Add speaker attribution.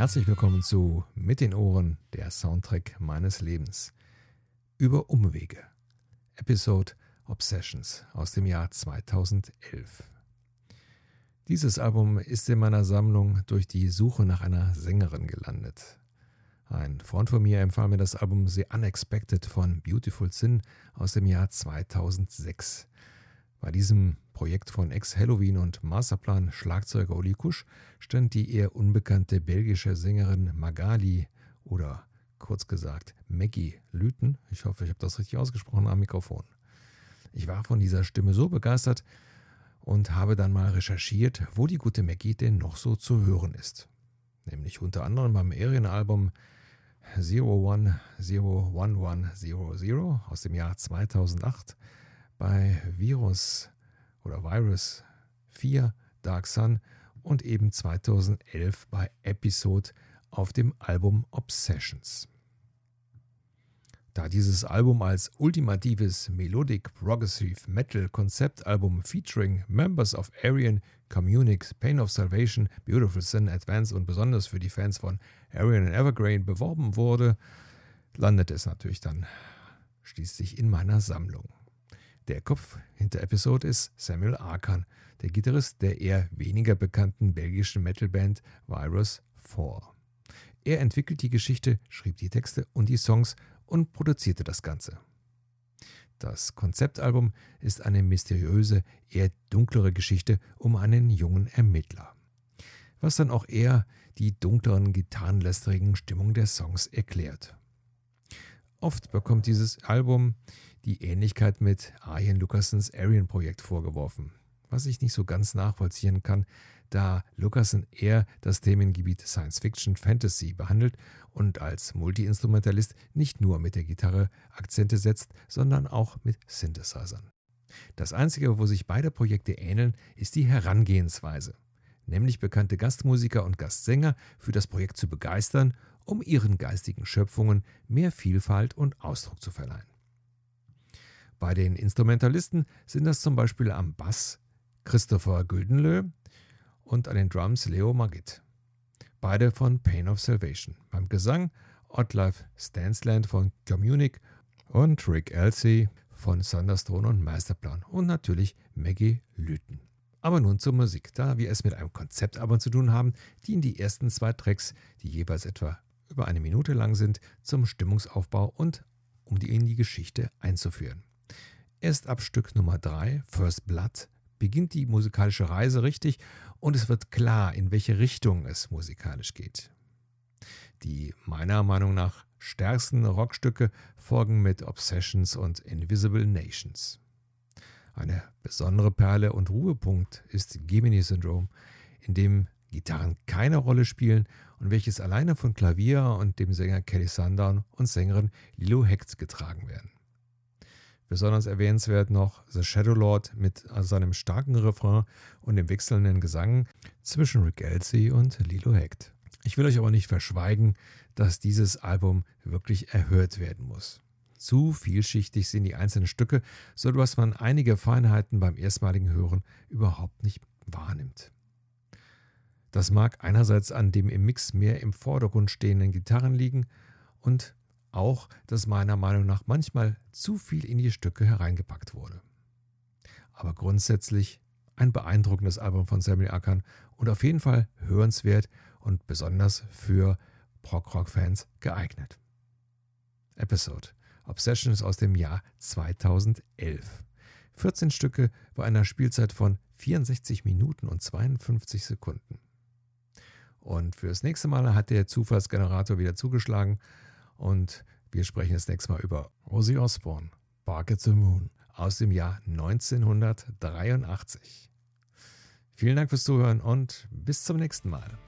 Speaker 1: Herzlich willkommen zu Mit den Ohren, der Soundtrack meines Lebens. Über Umwege. Episode Obsessions aus dem Jahr 2011. Dieses Album ist in meiner Sammlung durch die Suche nach einer Sängerin gelandet. Ein Freund von mir empfahl mir das Album The Unexpected von Beautiful Sin aus dem Jahr 2006. Bei diesem Projekt von Ex-Halloween und Masterplan Schlagzeuger Oli Kusch stand die eher unbekannte belgische Sängerin Magali oder kurz gesagt Maggie Lüten, ich hoffe, ich habe das richtig ausgesprochen, am Mikrofon. Ich war von dieser Stimme so begeistert und habe dann mal recherchiert, wo die gute Maggie denn noch so zu hören ist. Nämlich unter anderem beim Alien-Album 011100 aus dem Jahr 2008 bei Virus oder Virus 4 Dark Sun und eben 2011 bei Episode auf dem Album Obsessions. Da dieses Album als ultimatives Melodic Progressive Metal Konzeptalbum featuring Members of Aryan, Communix, Pain of Salvation, Beautiful Sin, Advance und besonders für die Fans von Aryan and Evergreen beworben wurde, landete es natürlich dann schließlich in meiner Sammlung. Der Kopf hinter Episode ist Samuel Arkan, der Gitarrist der eher weniger bekannten belgischen Metalband Virus 4. Er entwickelt die Geschichte, schrieb die Texte und die Songs und produzierte das Ganze. Das Konzeptalbum ist eine mysteriöse, eher dunklere Geschichte um einen jungen Ermittler. Was dann auch eher die dunkleren, gitarrenlästerigen Stimmung der Songs erklärt. Oft bekommt dieses Album die Ähnlichkeit mit Arjen Lucassens Aryan-Projekt vorgeworfen, was ich nicht so ganz nachvollziehen kann, da Lucassen eher das Themengebiet Science Fiction Fantasy behandelt und als Multiinstrumentalist nicht nur mit der Gitarre Akzente setzt, sondern auch mit Synthesizern. Das Einzige, wo sich beide Projekte ähneln, ist die Herangehensweise, nämlich bekannte Gastmusiker und Gastsänger für das Projekt zu begeistern, um ihren geistigen Schöpfungen mehr Vielfalt und Ausdruck zu verleihen. Bei den Instrumentalisten sind das zum Beispiel am Bass Christopher Güldenlö und an den Drums Leo Magid. Beide von Pain of Salvation. Beim Gesang Oddlife Stansland von Communic und Rick Elsey von Thunderstone und Masterplan und natürlich Maggie Lüten. Aber nun zur Musik. Da wir es mit einem Konzeptalbum zu tun haben, dienen die ersten zwei Tracks, die jeweils etwa über eine Minute lang sind, zum Stimmungsaufbau und um die in die Geschichte einzuführen. Erst ab Stück Nummer 3, First Blood, beginnt die musikalische Reise richtig und es wird klar, in welche Richtung es musikalisch geht. Die meiner Meinung nach stärksten Rockstücke folgen mit Obsessions und Invisible Nations. Eine besondere Perle und Ruhepunkt ist Gemini Syndrome, in dem Gitarren keine Rolle spielen und welches alleine von Klavier und dem Sänger Kelly Sundown und Sängerin Lilo Hecht getragen werden. Besonders erwähnenswert noch The Shadow Lord mit seinem starken Refrain und dem wechselnden Gesang zwischen Rick Elsey und Lilo Hecht. Ich will euch aber nicht verschweigen, dass dieses Album wirklich erhört werden muss. Zu vielschichtig sind die einzelnen Stücke, so dass man einige Feinheiten beim erstmaligen Hören überhaupt nicht wahrnimmt. Das mag einerseits an dem im Mix mehr im Vordergrund stehenden Gitarren liegen und auch, dass meiner Meinung nach manchmal zu viel in die Stücke hereingepackt wurde. Aber grundsätzlich ein beeindruckendes Album von Samuel Ackern und auf jeden Fall hörenswert und besonders für Prog-Rock-Fans geeignet. Episode Obsessions aus dem Jahr 2011. 14 Stücke bei einer Spielzeit von 64 Minuten und 52 Sekunden. Und fürs nächste Mal hat der Zufallsgenerator wieder zugeschlagen und wir sprechen das nächste Mal über Ozzy Osbourne, Bark at the Moon aus dem Jahr 1983. Vielen Dank fürs Zuhören und bis zum nächsten Mal.